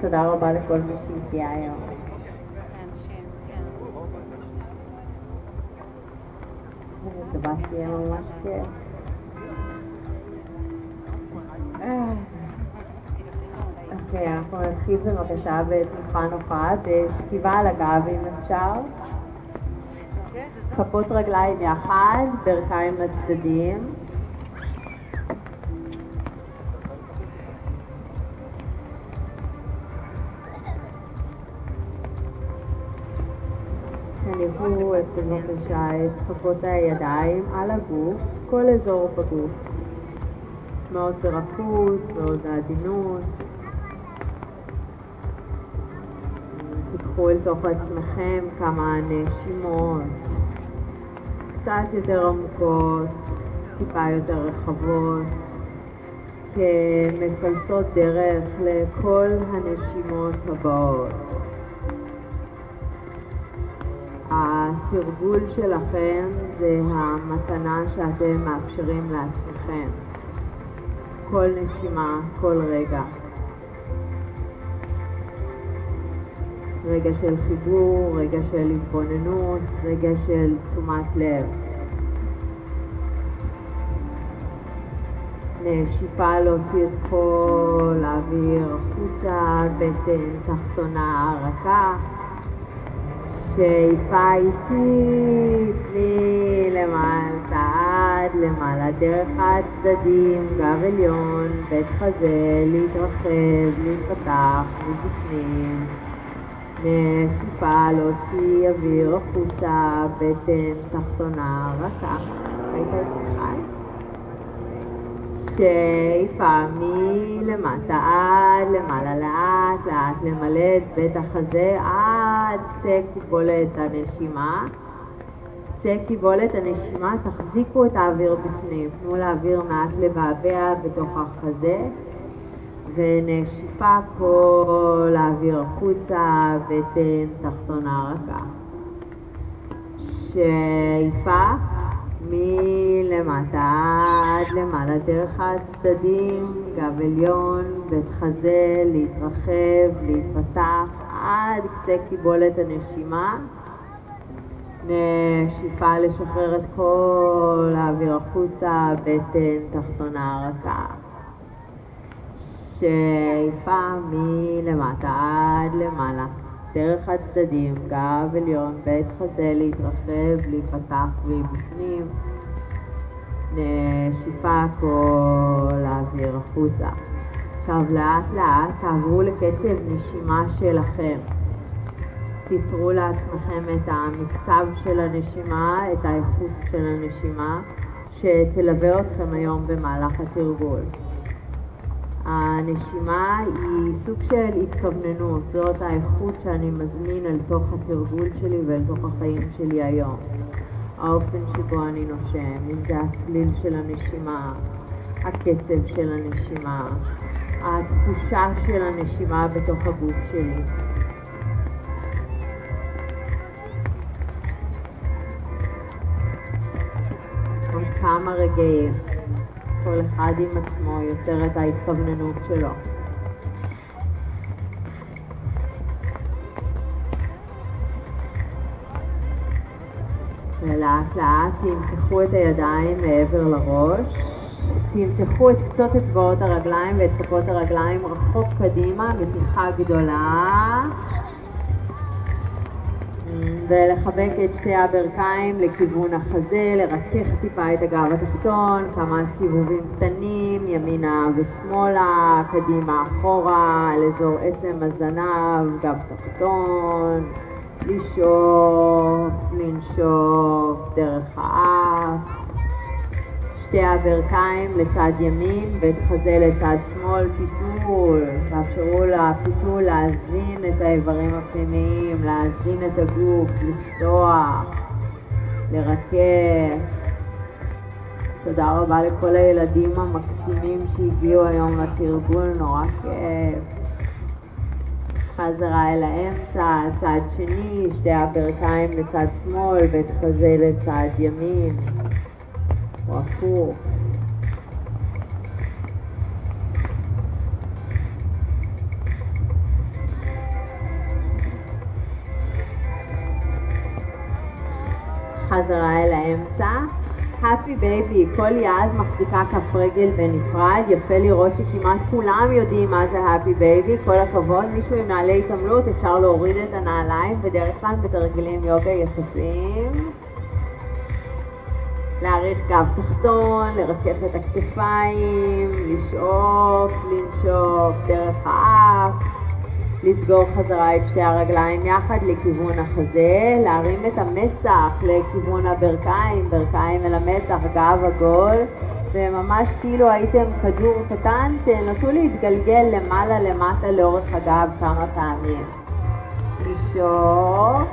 תודה רבה לכל מי שהגיע היום. אה. אוקיי, אנחנו נתחיל בבקשה בתנוחה נוחה, בשכיבה על הגב אם אפשר. כפות רגליים יחד, ברכיים לצדדים. כפות הידיים על הגוף, כל אזור בגוף. מאוד ברכות, מאוד בעדינות. תיקחו אל תוך עצמכם כמה נשימות קצת יותר עמוקות, טיפה יותר רחבות, כמפלסות דרך לכל הנשימות הבאות. התרגול שלכם זה המתנה שאתם מאפשרים לעצמכם. כל נשימה, כל רגע. רגע של חיבור, רגע של התבוננות, רגע של תשומת לב. נשיפה להוציא את כל האוויר החוצה, בטן תחתונה רכה. שאיפה איטית מלמטה עד למעלה, דרך הצדדים, גב עליון, בית חזה, להתרחב, להתפתח מבפנים. נשיפה להוציא אוויר החוצה, בטן תחתונה רכה. שאיפה מלמטה עד למעלה, לאט לאט למלא את בית החזה עד קצה קיבולת הנשימה. קצה קיבולת הנשימה, תחזיקו את האוויר בפנים, תנו לאוויר מעט לבעבע בתוך החזה. ונשיפה כל האוויר החוצה, בטן תחתונה רכה. שאיפה מלמטה עד למעלה דרך הצדדים, גב עליון, בית חזה, להתרחב, להתפתח עד קצה קיבולת הנשימה. נשיפה לשחרר את כל האוויר החוצה, בטן תחתונה רכה. שאיפה מלמטה עד למעלה, דרך הצדדים, גב עליון, בית חזה, להתרחב, להיפתח מבפנים, נשיפה כל האוויר החוצה. עכשיו לאט לאט תעברו לקצב נשימה שלכם. תיצרו לעצמכם את המקצב של הנשימה, את האיכות של הנשימה, שתלווה אתכם היום במהלך התרגול. הנשימה היא סוג של התכווננות, זאת האיכות שאני מזמין אל תוך התרגול שלי ואל תוך החיים שלי היום. האופן שבו אני נושם, אם זה הצליל של הנשימה, הקצב של הנשימה, התחושה של הנשימה בתוך הגוף שלי. עוד כמה רגעים. כל אחד עם עצמו יוצר את ההתכווננות שלו. ולאט לאט תמתחו את הידיים מעבר לראש, תמתחו את קצות אצבעות הרגליים ואת כפות הרגליים רחוק קדימה, מתיחה גדולה. ולחבק את שתי הברכיים לכיוון החזה, לרכך טיפה את הגב התחתון, כמה סיבובים קטנים, ימינה ושמאלה, קדימה אחורה, על אזור עצם הזנב, גב תחתון, לשאוף, לנשוף דרך האף. שתי הברכיים לצד ימין ואת חזה לצד שמאל, פיתול, תאפשרו לפיתול להזין את האיברים הפנימיים, להזין את הגוף, לפתוח, לרכך. תודה רבה לכל הילדים המקסימים שהגיעו היום לתרגול, נורא כיף. חזרה אל האמצע, צד שני, שתי הברכיים לצד שמאל ואת חזה לצד ימין. או חזרה אל האמצע. happy baby, כל יד מחזיקה כף רגל בנפרד, יפה לראות שכמעט כולם יודעים מה זה happy baby, כל הכבוד, מישהו עם נעלי התעמלות אפשר להוריד את הנעליים, בדרך כלל בתרגילים יוגה יחסיים. להאריך גב תחתון, לרכך את הכתפיים, לשאוף, לנשוף דרך האף, לסגור חזרה את שתי הרגליים יחד לכיוון החזה, להרים את המצח לכיוון הברכיים, ברכיים אל המצח, גב עגול, וממש כאילו הייתם כדור קטן, תנסו להתגלגל למעלה למטה לאורך הגב כמה פעמים. לשאוף,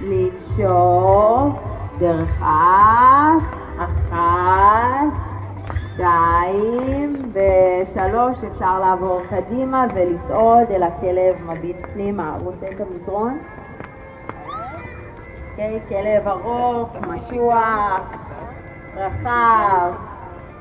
לנשוף, דרך אף, אחת, שתיים ושלוש, אפשר לעבור קדימה ולצעוד אל הכלב מביט פנימה. רוצה את המזרון? אוקיי, כלב ארוך, משוח, רחב,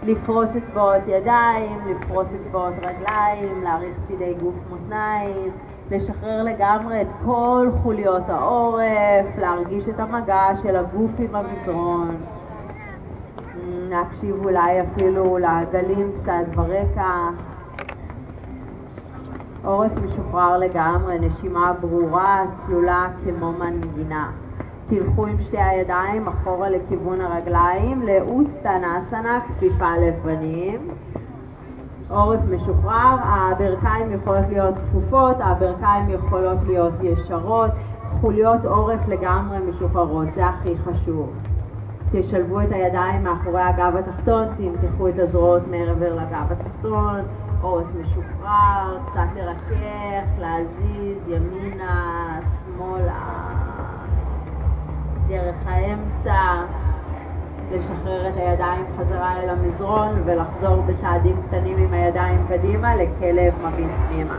לפרוס אצבעות ידיים, לפרוס אצבעות רגליים, להאריך צידי גוף מותניים. לשחרר לגמרי את כל חוליות העורף, להרגיש את המגע של הגוף עם המזרון, להקשיב אולי אפילו לגלים קצת ברקע, עורף משוחרר לגמרי, נשימה ברורה, צלולה כמו מנגינה. תלכו עם שתי הידיים אחורה לכיוון הרגליים, לאוסטנסנה, כפיפה לפנים. עורף משוחרר, הברכיים יכולות להיות כפופות, הברכיים יכולות להיות ישרות, חוליות עורף לגמרי משוחררות, זה הכי חשוב. תשלבו את הידיים מאחורי הגב התחתון, תמתחו את הזרועות מעבר לגב התחתון, עורף משוחרר, קצת לרכך, להזיז ימינה, שמאלה, דרך האמצע. לשחרר את הידיים חזרה אל המזרון ולחזור בצעדים קטנים עם הידיים קדימה לכלב מבין פנימה.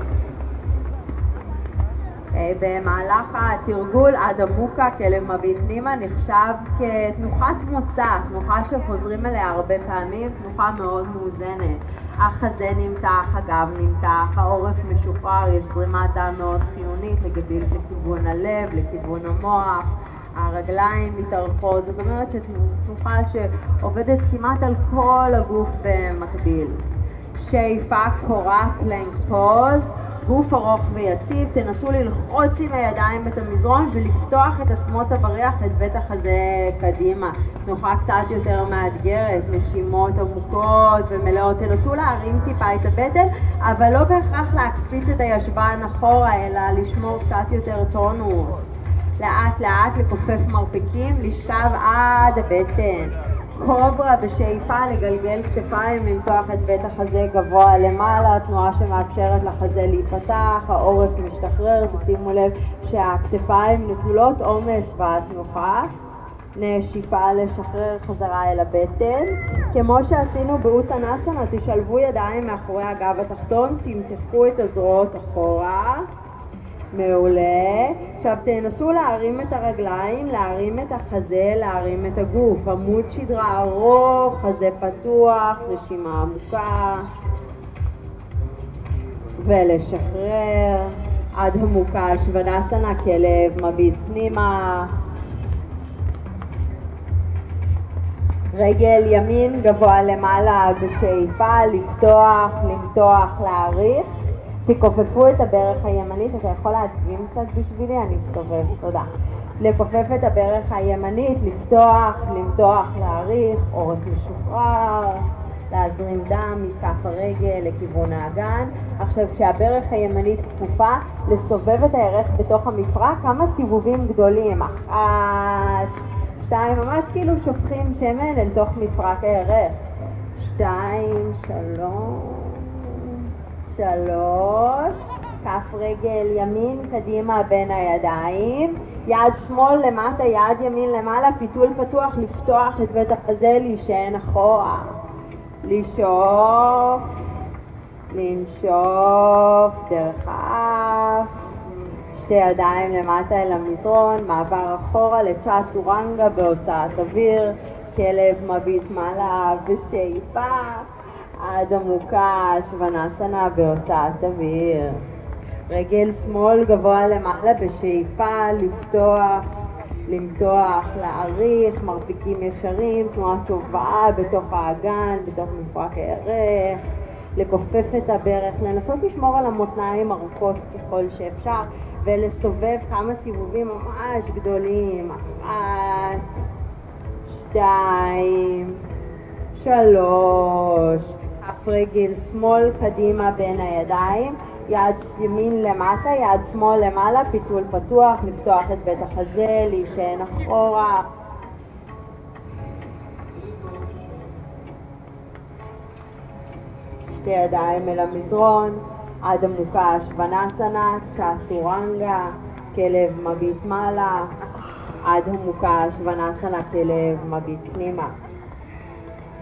אה, במהלך התרגול עד עמוקה, כלב מביט פנימה, נחשב כתנוחת מוצא, תנוחה שחוזרים אליה הרבה פעמים, תנוחה מאוד מאוזנת. החזה נמתח, הגב נמתח, העורף משוחרר, יש זרימת דם מאוד חיונית לגביל לכיוון הלב, לכיוון המוח. הרגליים מתארכות, זאת אומרת שתנוחה שעובדת כמעט על כל הגוף במקביל. שאיפה, קורה, פלנק פוז, גוף ארוך ויציב, תנסו ללחוץ עם הידיים את המזרון ולפתוח את עצמות הבריח, את בית החזה קדימה. תנוחה קצת יותר מאתגרת, נשימות עמוקות ומלאות, תנסו להרים טיפה את הבטן, אבל לא בהכרח להקפיץ את הישבן אחורה, אלא לשמור קצת יותר טונוס. לאט לאט לכופף מרפקים, לשכב עד הבטן. קוברה בשאיפה לגלגל כתפיים, למתוח את בית החזה גבוה למעלה, תנועה שמאפשרת לחזה להיפתח, העורף משתחרר, תשימו לב שהכתפיים נטולות עומס בתנוחה. נשיפה לשחרר חזרה אל הבטן. כמו שעשינו באותנסנה, תשלבו ידיים מאחורי הגב התחתון, תמתחו את הזרועות אחורה. מעולה. עכשיו תנסו להרים את הרגליים, להרים את החזה, להרים את הגוף. עמוד שדרה ארוך, חזה פתוח, רשימה עמוקה. ולשחרר עד עמוקה, שוודסנה, כלב, מביט פנימה. רגל ימין גבוה למעלה בשאיפה, לפתוח, למתוח, להאריך. תכופפו את הברך הימנית, אתה יכול להדגים קצת בשבילי? אני אסתובב, תודה. לכופף את הברך הימנית, לפתוח, למתוח, להאריך, עורף משוחרר, להזרים דם מכף הרגל לכיוון האגן. עכשיו, כשהברך הימנית כפופה, לסובב את הירך בתוך המפרק כמה סיבובים גדולים. אחת, שתיים, ממש כאילו שופכים שמן אל תוך מפרק הירך. שתיים, שלוש. שלוש, כף רגל ימין קדימה בין הידיים, יד שמאל למטה, יד ימין למעלה, פיתול פתוח, לפתוח את בית החזה, להישען אחורה, לשאוף, לנשוף דרך האף, שתי ידיים למטה אל המזרון, מעבר אחורה לצ'אטורנגה בהוצאת אוויר, כלב מביט מעלה ושאיפה עד עמוקה, שוונאסנה בהוצאת אוויר. רגל שמאל גבוה למעלה בשאיפה, לפתוח, למתוח, להעריך, מרפיקים ישרים, תנועה טובה בתוך האגן, בתוך מפרק הירך, לכופף את הברך, לנסות לשמור על המותניים ארוכות ככל שאפשר ולסובב כמה סיבובים ממש גדולים, אחת, שתיים, שלוש, כף רגל שמאל קדימה בין הידיים, יד ימין למטה, יד שמאל למעלה, פיתול פתוח, לפתוח את בית החזה, להישען אחורה. שתי ידיים אל המזרון, עד עמוקה שוונאסנה, צ'אטורנגה, כלב מביט מעלה, עד עמוקה שוונאסנה, כלב מביט פנימה.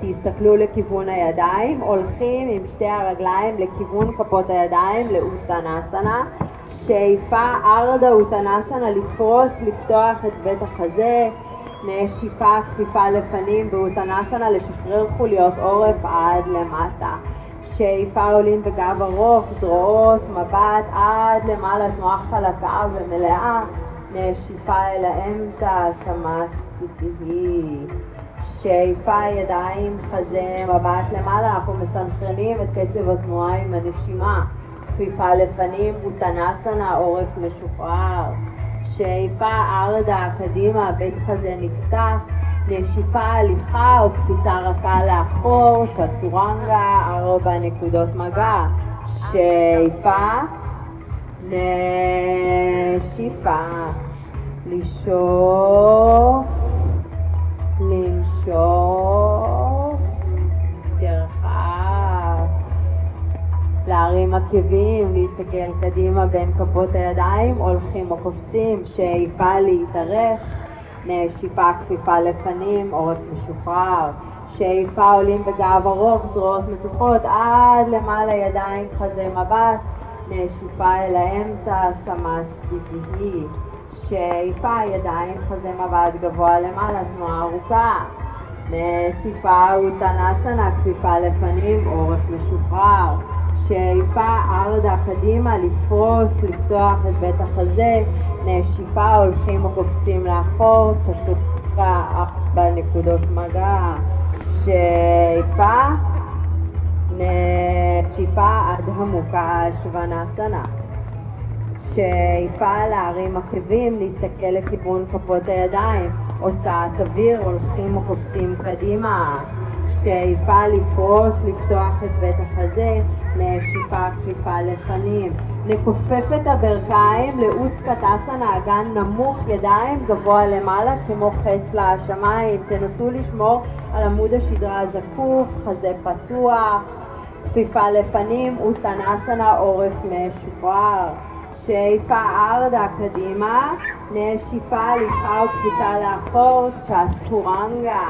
תסתכלו לכיוון הידיים, הולכים עם שתי הרגליים לכיוון כפות הידיים לאוסטנסנה, שאיפה ארדה אוטנסנה, לפרוס, לפתוח את בית החזה, נשיפה, כפיפה לפנים באוטנסנה, לשחרר חוליות עורף עד למטה. שאיפה עולים בגב ארוך, זרועות, מבט עד למעלה, תנועה חלקה ומלאה, נשיפה אל האמצע, סמסטיטי. שאיפה, ידיים, חזה, מבט למעלה, אנחנו מסנכרנים את קצב התנועה עם הנשימה. כפיפה לפנים, אוטנסנה, עורף משוחרר. שאיפה, ארדה, קדימה, בית חזה נפתח. נשיפה, הליכה או קפיצה רכה לאחור, צצורנגה, ארבע נקודות מגע. שאיפה, נשיפה, לשאוף, לנשוף, דרך אף, להרים עקבים, להסתכל קדימה בין כפות הידיים, הולכים או קופצים, שאיפה להתארך, נשיפה כפיפה לפנים, עורף משוחרר, שאיפה עולים בגב ארוך, זרועות מתוחות עד למעלה ידיים, חזה מבט, נשיפה אל האמצע, סמס דידי. שאיפה, ידיים, חזה מבט גבוה למעלה, תנועה ארוכה. נשיפה אוטנסנה, כפיפה לפנים, עורף משוחרר. שאיפה, ארדה קדימה, לפרוס, לפתוח את בית החזה. נשיפה, הולכים או קופצים לאחור, תשוקה בנקודות מגע. שאיפה, נשיפה עד עמוקה, שוונאסנה. שאיפה להרים עקבים, להסתכל לכיוון כפות הידיים, הוצאת אוויר, הולכים או קופצים קדימה, שאיפה לפרוס, לפתוח את בית החזה, נשיפה כפיפה לפנים. נכופף את הברכיים לאות קטסנה, אגן נמוך, ידיים גבוה למעלה כמו חץ לשמיים. תנסו לשמור על עמוד השדרה זקוף, חזה פתוח, כפיפה לפנים, אוטנסנה, עורף משוחרר. שאיפה ארדה קדימה, נשיפה הליכה וקפיצה לאחור, צ'טורנגה.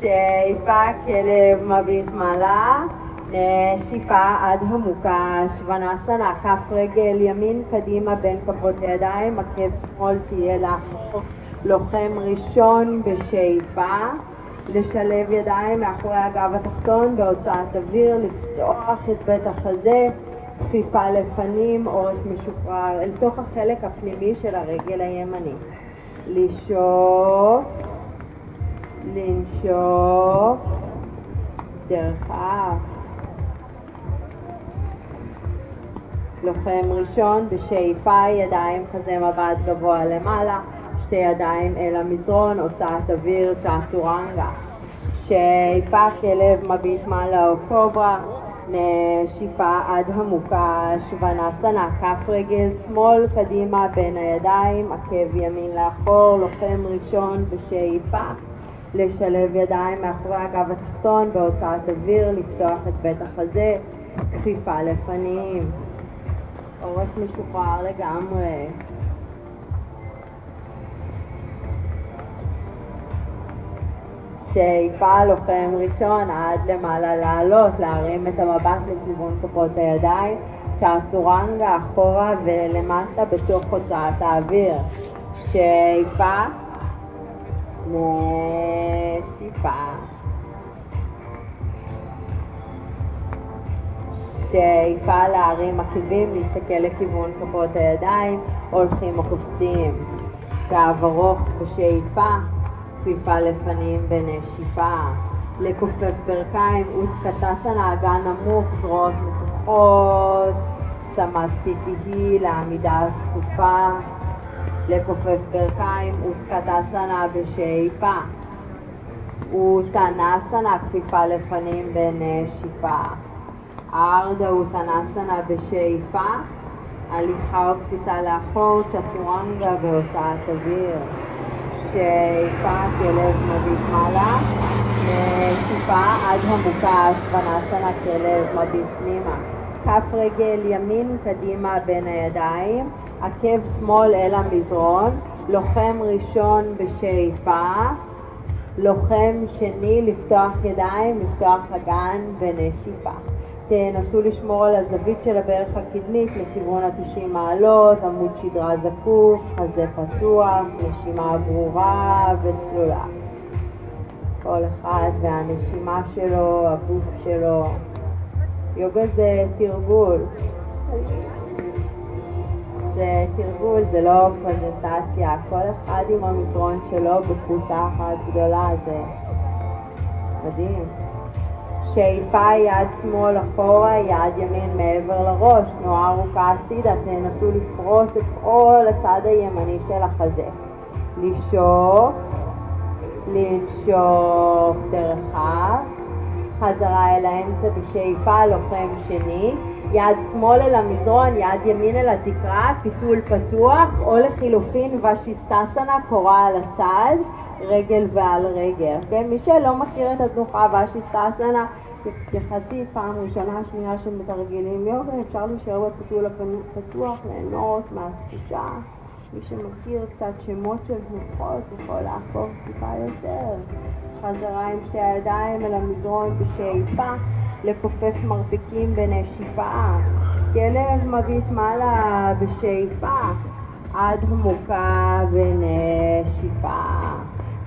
שאיפה כלב מביט מעלה, נשיפה עד עמוקה, שוונאסנה, כף רגל ימין קדימה בין כפות הידיים, עקב שמאל תהיה לאחור. לוחם ראשון בשאיפה, לשלב ידיים מאחורי הגב התחתון בהוצאת אוויר, לפתוח את בית החזה. כפיפה לפנים, עורף משוחרר, אל תוך החלק הפנימי של הרגל הימני. לשאוף, לנשוף, דרך האף. לוחם ראשון בשאיפה, ידיים חזה מבט גבוה למעלה, שתי ידיים אל המזרון, הוצאת אוויר, צ'אטורנגה. שאיפה, כלב מביט מעלה או קוברה. נשיפה עד עמוקה, שוונאסנה, כף רגל שמאל קדימה בין הידיים, עקב ימין לאחור, לוחם ראשון בשאיפה, לשלב ידיים מאחורי הגב התחתון בהוצאת אוויר, לפתוח את בית החזה, כפיפה לפנים, עורף משוחרר לגמרי. שאיפה לוחם ראשון עד למעלה לעלות, להרים את המבט לכיוון כפות הידיים, צ'אטורנגה אחורה ולמטה בתוך הוצאת האוויר. שאיפה, נשיפה. שאיפה להרים עקבים, להסתכל לכיוון כפות הידיים, הולכים או קופצים. גב ארוך בשאיפה, כפיפה לפנים בנשיפה, לכופף ברכיים, אוסקטסנה, אגן נמוך, זרועות מתוחות, סמסתי תהי לעמידה זקופה, לכופף ברכיים, אוסקטסנה בשאיפה, אוטנסנה, כפיפה לפנים בנשיפה, ארדה אוטנסנה בשאיפה, הליכה וקפיצה לאחור, צ'טורנגה והוצאת אוויר. שאיפה כלב מביט מעלה, נשיפה עד המוקש, ונסנה כלב מביט פנימה. כף רגל ימין קדימה בין הידיים, עקב שמאל אל המזרון, לוחם ראשון בשאיפה, לוחם שני לפתוח ידיים, לפתוח אגן ונשיפה. תנסו לשמור על הזווית של הברך הקדמית לכיוון ה-90 מעלות, עמוד שדרה זקוף, חזה פתוח, נשימה ברורה וצלולה. כל אחד והנשימה שלו, הגוף שלו. יוגה זה תרגול. זה תרגול, זה לא פרזנטציה. כל אחד עם המזרון שלו בקבוצה אחת גדולה, זה מדהים. שאיפה יד שמאל אחורה, יד ימין מעבר לראש, תנועה ארוכה הצידה, תנסו לפרוס את כל הצד הימני של החזה. לשאוף, לנשוף דרך אף, חזרה אל האמצע בשאיפה, לוחם שני, יד שמאל אל המזרון, יד ימין אל התקרה, פיתול פתוח, או לחילופין ושיסטסנה, קורה על הצד, רגל ועל רגל. כן? מי שלא מכיר את התנוחה ושיסטסנה, יחסית פעם ראשונה, שנייה שמתרגלים יוגה, אפשר להישאר בפיתול הפתוח, ליהנות מהתחושה. מי שמכיר קצת שמות של תנוחות יכול לעקוב טיפה יותר. חזרה עם שתי הידיים אל המזרון בשאיפה, לכופף מרפקים בנשיפה. כלב מביט מעלה בשאיפה, עד המוקה בנשיפה.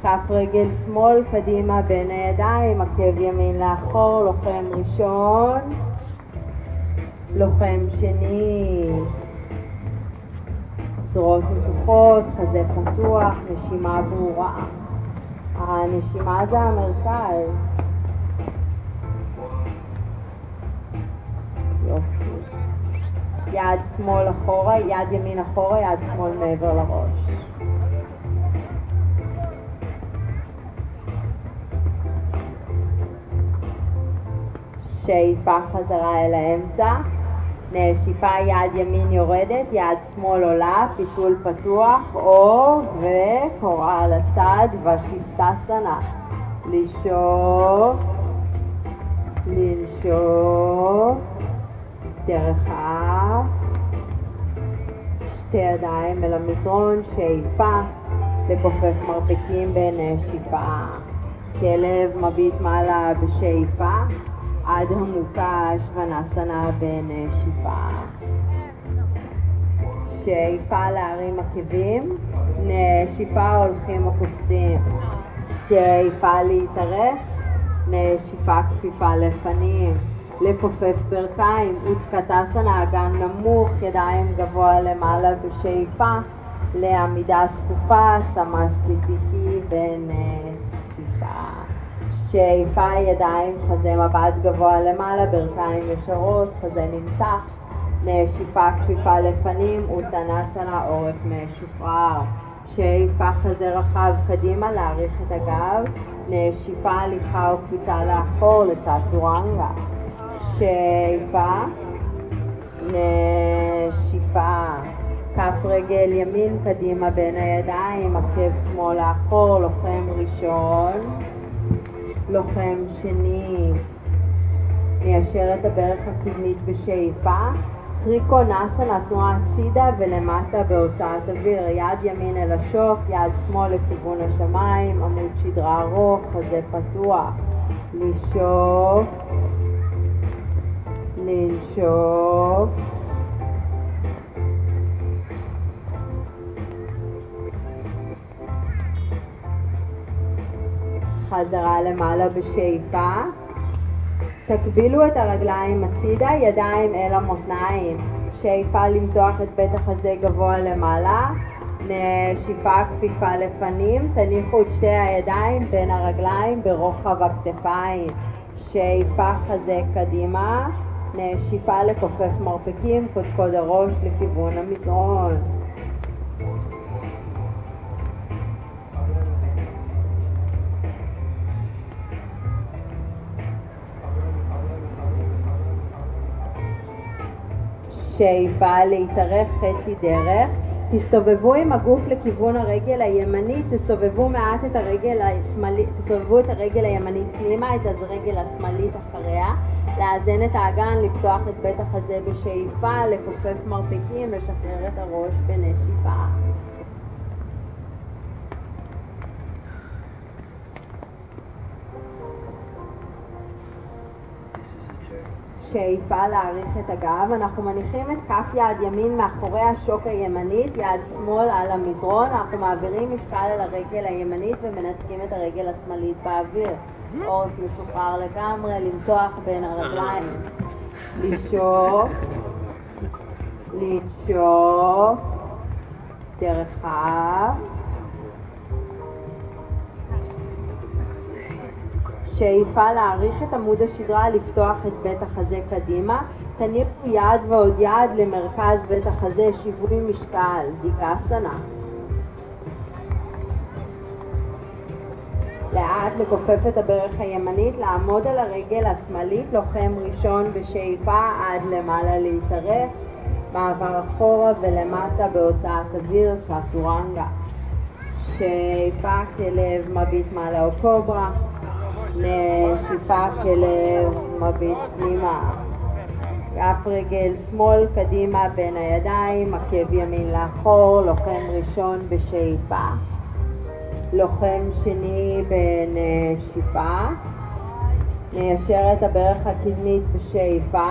כף רגל שמאל קדימה בין הידיים, עקב ימין לאחור, לוחם ראשון, לוחם שני, זרועות מתוחות, חזה פתוח, נשימה ברורה. הנשימה זה המרכז. יופי. יד שמאל אחורה, יד ימין אחורה, יד שמאל מעבר לראש. שאיפה חזרה אל האמצע, נשיפה יד ימין יורדת, יד שמאל עולה, פיתול פתוח, או וקורה על הצד, ושיסטסנה. לשאוף, לנשוף, דרך אף, שתי ידיים אל המזרון, שאיפה, לכופף מרפקים בנשיפה. כלב מביט מעלה בשאיפה, עד המוקש ונסנה בנשיפה. שאיפה להרים עקבים, נשיפה הולכים הקופצים. שאיפה להתארך, נשיפה כפיפה לפנים. לכופף ברכיים, אוסקטסנה, אגן נמוך, ידיים גבוה למעלה בשאיפה, לעמידה זקופה, סמסטיטיקי בנשיפה. שאיפה ידיים, חזה מבט גבוה למעלה, ברכיים ישרות, חזה נמתח, נשיפה כפיפה לפנים, אוטנסנה, עורף משוחרר. שאיפה חזה רחב קדימה, להאריך את הגב, נשיפה הליכה וקפיצה לאחור לצ'טורנגה. שאיפה, נשיפה, כף רגל ימין קדימה בין הידיים, עקב שמאל לאחור, לוחם ראשון, לוחם שני, מיישר את הברך הקדמית בשאיפה, טריקונסנה, תנועה הצידה ולמטה בהוצאת אוויר, יד ימין אל השוק, יד שמאל לכיוון השמיים, עמוד שדרה ארוך, חזה פתוח, לשאוף, לנשוף, חזרה למעלה בשאיפה. תקבילו את הרגליים הצידה, ידיים אל המותניים. שאיפה למתוח את בית החזה גבוה למעלה, נשיפה כפיפה לפנים, תניחו את שתי הידיים בין הרגליים ברוחב הכתפיים, שאיפה חזה קדימה, נשיפה לכופף מרפקים, קודקוד הראש לכיוון המזרון. שאיפה להתארך חצי דרך, תסתובבו עם הגוף לכיוון הרגל הימנית, תסובבו מעט את הרגל השמאלית, תסובבו את הרגל הימנית פנימה, את הרגל השמאלית אחריה, לאזן את האגן, לפתוח את בית החזה בשאיפה, לכופף מרפקים, לשחרר את הראש בנשיפה. שאיפה להעריך את הגב, אנחנו מניחים את כף יד ימין מאחורי השוק הימנית, יד שמאל על המזרון, אנחנו מעבירים משקל אל הרגל הימנית ומנתקים את הרגל השמאלית באוויר. עורף משוחרר לגמרי, למתוח בין הרגליים, לשאוף, לנשוף, דרך האף. שאיפה להעריך את עמוד השדרה, לפתוח את בית החזה קדימה. תניחו יד ועוד יד למרכז בית החזה, שיווי משקל, דיגסנה. לאט לכופף את הברך הימנית, לעמוד על הרגל השמאלית, לוחם ראשון בשאיפה עד למעלה להתארך, מעבר אחורה ולמטה בהוצאת אוויר, צ'טורנגה. שאיפה כלב מביט מעלה או קוברה. נשיפה כלב, מביט פנימה. כף רגל שמאל קדימה בין הידיים, עקב ימין לאחור, לוחם ראשון בשאיפה. לוחם שני בנשיפה. ניישר את הברך הקדמית בשאיפה.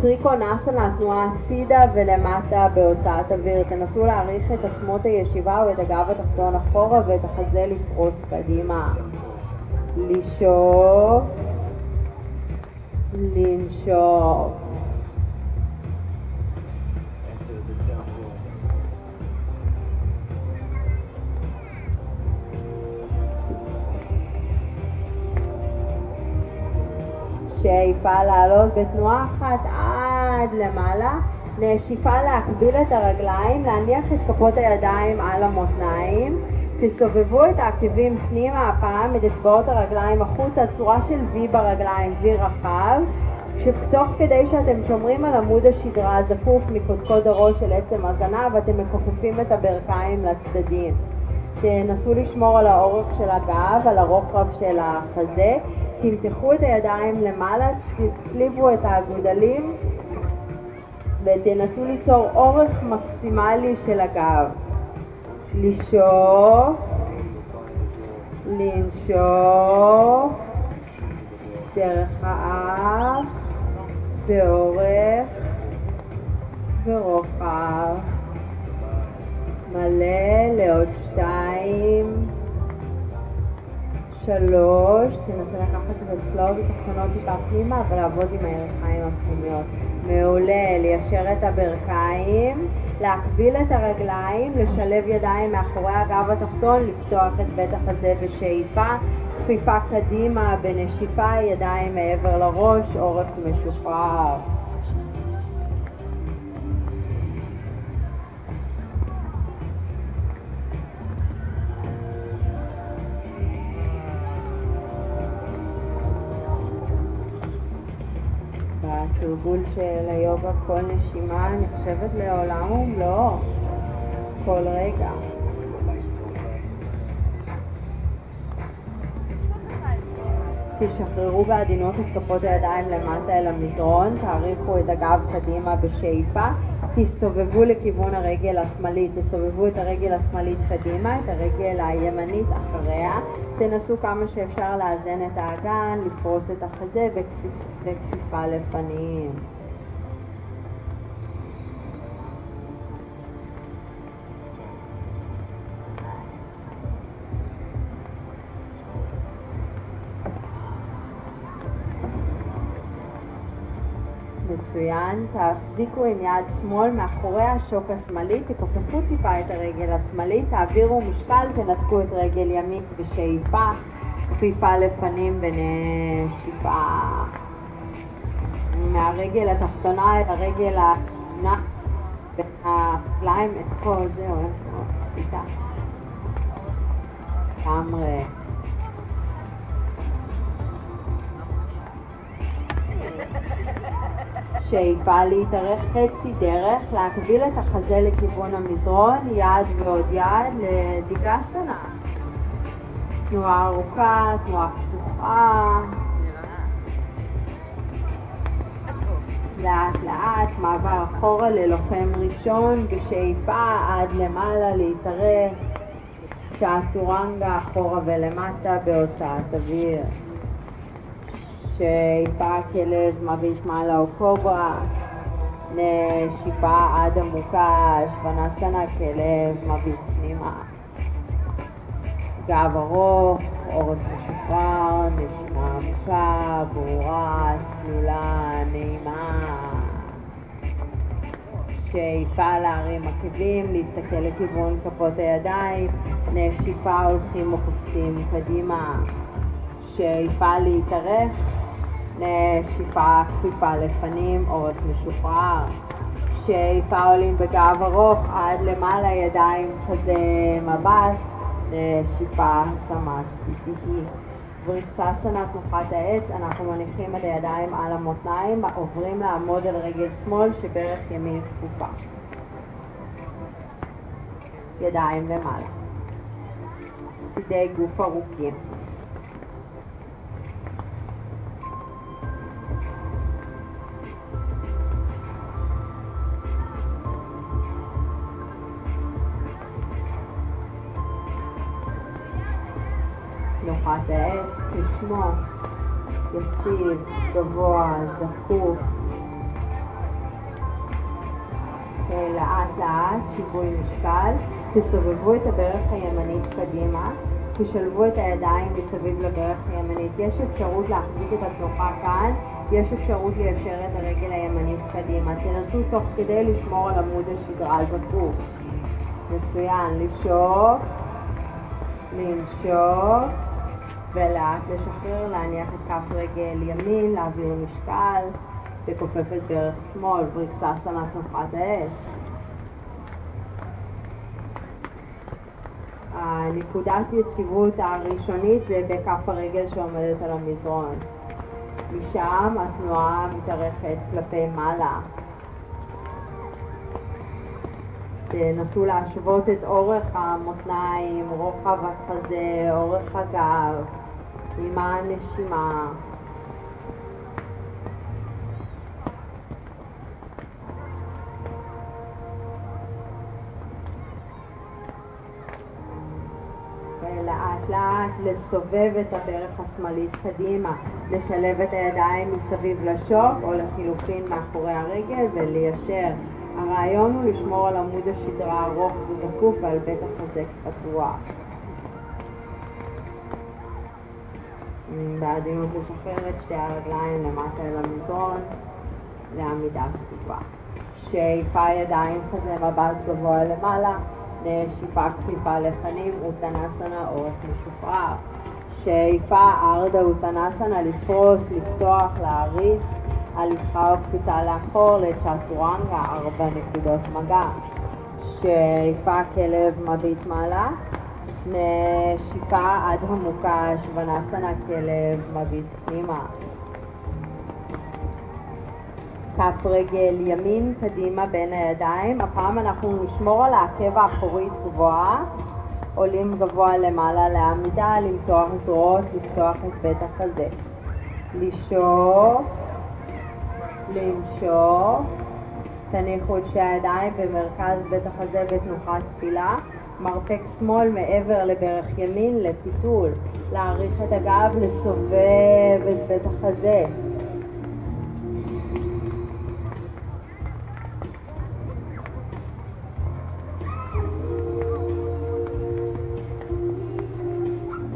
טריקונסנה, תנועה הצידה ולמטה בהוצאת אוויר. תנסו להעריך את עצמות הישיבה או את הגב התחתון אחורה ואת החזה לפרוס קדימה. לשאוף, לנשוף. שאיפה לעלות בתנועה אחת עד למעלה, נשיפה להקביל את הרגליים, להניח את כפות הידיים על המותניים, תסובבו את העקבים פנימה הפעם, את אצבעות הרגליים החוצה, צורה של V ברגליים, V רחב, שתוך כדי שאתם שומרים על עמוד השדרה הזקוף מקודקוד הראש של עצם הזנב, אתם מכופפים את הברכיים לצדדים. תנסו לשמור על האורך של הגב, על הרוחב של החזה, תמתחו את הידיים למעלה, תצליבו את האגודלים ותנסו ליצור אורך מקסימלי של הגב. לשאוף, לנשוף, דרך האף, באורך ורוחב. מלא לעוד שתיים, שלוש, תנסה לקחת את הצלעות התחתונות טיפה פנימה ולעבוד עם הירכיים הפנימיות. מעולה, ליישר את הברכיים. להקביל את הרגליים, לשלב ידיים מאחורי הגב התחתון, לפתוח את בית החזה בשאיפה, כפיפה קדימה בנשיפה, ידיים מעבר לראש, עורף משוחרר. התרגול של היוגה כל נשימה נחשבת לעולם ומלואו, כל רגע. תשחררו בעדינות את כפות הידיים למטה אל המזרון, תאריכו את הגב קדימה בשאיפה, תסתובבו לכיוון הרגל השמאלית, תסובבו את הרגל השמאלית קדימה, את הרגל הימנית אחריה, תנסו כמה שאפשר לאזן את האגן, לפרוס את החזה וכפיפה לפנים. מצוין. תחזיקו עם יד שמאל מאחורי השוק השמאלי, תכופפו טיפה את הרגל השמאלית, תעבירו משקל, תנתקו את רגל ימין בשאיפה, כפיפה לפנים ונשיפה. מהרגל התחתונה אל הרגל העליונה, בין הרגליים, את כל זה הולך מאוד איתה. לגמרי. שאיפה להתארך חצי דרך, להקביל את החזה לכיוון המזרון, יד ועוד יד לדיגסנה. תנועה ארוכה, תנועה פתוחה. לאט לאט, מעבר אחורה ללוחם ראשון, בשאיפה עד למעלה להתארך, צ'אטורנגה אחורה ולמטה בהוצאת אוויר. שאיפה כלב מביט מעלה או קוברה, נשיפה עד עמוקה, שוונאסנה כלב מביט פנימה. גב ארוך, עורף משוחרר, נשימה עמוקה, ברורה, צלולה, נעימה. שאיפה להרים עקבים, להסתכל לכיוון כפות הידיים, נשיפה הולכים או קדימה. שאיפה להתארך, נשיפה כפיפה לפנים, עורף משוחרר. שאיפה עולים בגב ארוך עד למעלה, ידיים חזה מבט, נשיפה סמסטיטי. וריצסנה תנוחת העץ, אנחנו מניחים את הידיים על המותניים, עוברים לעמוד על רגל שמאל שברך ימין כפופה. ידיים למעלה. צידי גוף ארוכים. כשמו, יציב, גבוה, זקוף. לאט לאט, שיווי משקל, תסובבו את הברך הימנית קדימה, תשלבו את הידיים מסביב לברך הימנית. יש אפשרות להחזיק את התנוחה כאן, יש אפשרות ליישר את הרגל הימנית קדימה. תנסו תוך כדי לשמור על עמוד השדרה זקוף. מצוין, לשאוף, לנשוף. ולאט לשחרר, להניח את כף רגל ימין, להעביר משקל, לכופף את ברך שמאל, בריקססנה תנוחת האש. נקודת יציבות הראשונית זה בכף הרגל שעומדת על המזרון. משם התנועה מתארכת כלפי מעלה. תנסו להשוות את אורך המותניים, רוחב החזה, אורך הגב, עם הנשימה. ולאט לאט לסובב את הברך השמאלית קדימה, לשלב את הידיים מסביב לשוק או לחילופין מאחורי הרגל וליישר. הרעיון הוא לשמור על עמוד השדרה ארוך וזקוף ועל בית החזה פתוח. בעדינות לשחרר את שתי הרגליים למטה אל המזרון לעמידה זקופה. שאיפה ידיים חזה מבט גבוה למעלה, נשיפה כפיפה לפנים, אוטנסנה אורך משוחרר. שאיפה ארדה אוטנסנה לפרוס, לפתוח, להאריך. הליכה או קפיצה לאחור לצ'אטורנגה, ארבע נקודות מגע. שאיפה כלב מביט מעלה, נשיפה עד עמוקה, שוונאסנה כלב מביט פנימה. כף רגל ימין קדימה בין הידיים, הפעם אנחנו נשמור על העקב האחורית גבוהה, עולים גבוה למעלה לעמידה, למתוח זרועות, לפתוח את בית החזה. לשאוף למשוך, תניחו את שתי הידיים במרכז בית החזה בתנוחת תפילה, מרפק שמאל מעבר לברך ימין לפיתול, להעריך את הגב, לסובב את בית החזה.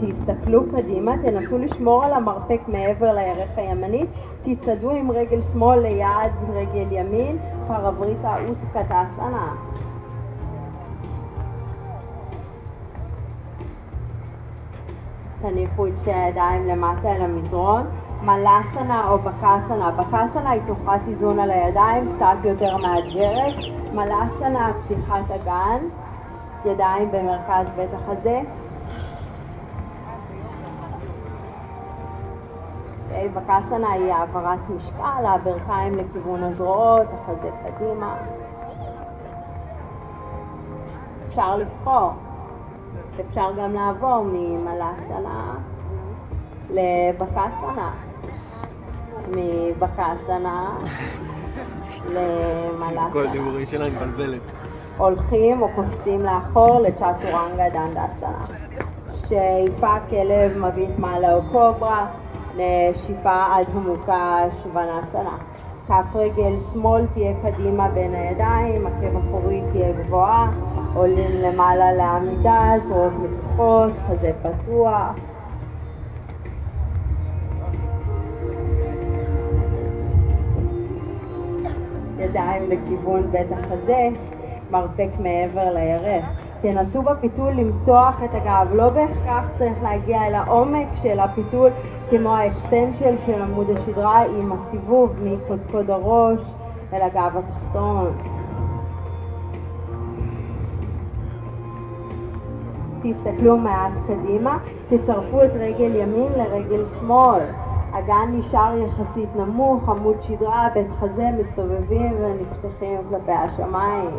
תסתכלו קדימה, תנסו לשמור על המרפק מעבר לירך הימנית תצעדו עם רגל שמאל ליד רגל ימין, פרבריטה אוסקטסנה. תניחו את שתי הידיים למטה אל המזרון. מלאסנה או בקסנה. בקסנה היא תוכת איזון על הידיים, קצת יותר מאתגרת. מלאסנה, פתיחת אגן, ידיים במרכז בית החזה. בקסנה היא העברת משקל, הברכיים לכיוון הזרועות, החזה קדימה. אפשר לבחור. אפשר גם לעבור ממלאסנה לבקסנה. מבקסנה למלאסנה. כל הדיבורים שלה מתבלבלת. הולכים או קופצים לאחור לצ'טורנגה דנדסנה. שאיפה כלב מביט מעלה או קוברה, נשיפה עד המוקה שוונאסנה. כף רגל שמאל תהיה קדימה בין הידיים, עקב אחורי תהיה גבוהה, עולים למעלה לעמידה, זרועות מתוחות, חזה פתוח. ידיים לכיוון בית החזה, מרפק מעבר לירך. תנסו בפיתול למתוח את הגב, לא בהכרח צריך להגיע אל העומק של הפיתול כמו האקסטנשל של עמוד השדרה עם הסיבוב מקודקוד הראש אל הגב התחתון. תסתכלו מעט קדימה, תצרפו את רגל ימין לרגל שמאל. הגן נשאר יחסית נמוך, עמוד שדרה, בית חזה, מסתובבים ונפתחים כלפי השמיים.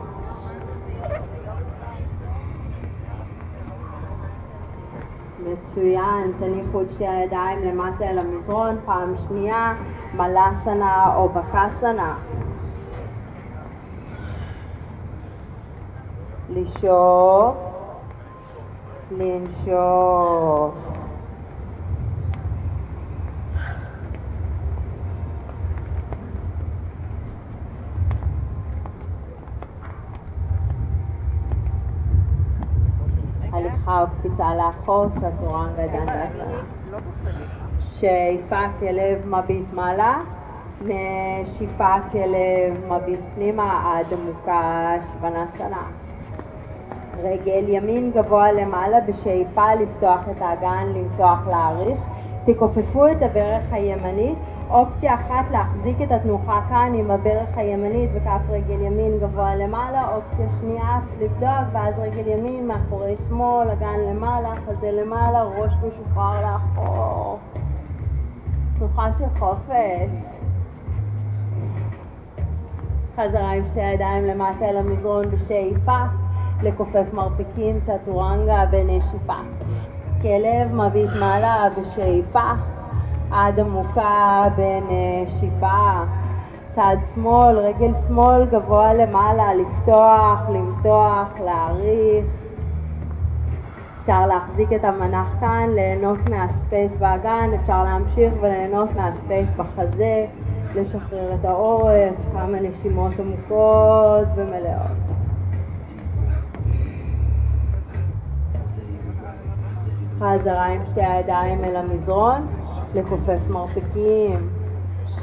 מצוין, תניחו את שתי הידיים למטה אל המזרון, פעם שנייה, מלאסנה או בקסנה. לשאוף, לנשוף. הליכה או קפיצה לאחור, צ'טורנגה דנדסנה. שאיפה כלב מביט מעלה, נשיפה כלב מביט פנימה עד עמוקה שוונאסנה. רגל ימין גבוה למעלה בשאיפה לפתוח את האגן, למתוח להאריך. תכופפו את הברך הימנית. אופציה אחת להחזיק את התנוחה כאן עם הברך הימנית וכף רגל ימין גבוה למעלה, אופציה שנייה לבדוק ואז רגל ימין מאחורי שמאל, אגן למעלה, חזה למעלה, ראש משוחרר לאחור. תנוחה של חופש. חזרה עם שתי הידיים למטה אל המזרון בשאיפה, לכופף מרפקים, צ'טורנגה בנשיפה. כלב מביט מעלה בשאיפה. עד עמוקה בנשיפה, צד שמאל, רגל שמאל גבוה למעלה, לפתוח, למתוח, להאריך. אפשר להחזיק את המנח כאן, ליהנות מהספייס באגן, אפשר להמשיך וליהנות מהספייס בחזה, לשחרר את העורף, כמה נשימות עמוקות ומלאות. חזרה עם שתי הידיים אל המזרון. לכופף מרפקים,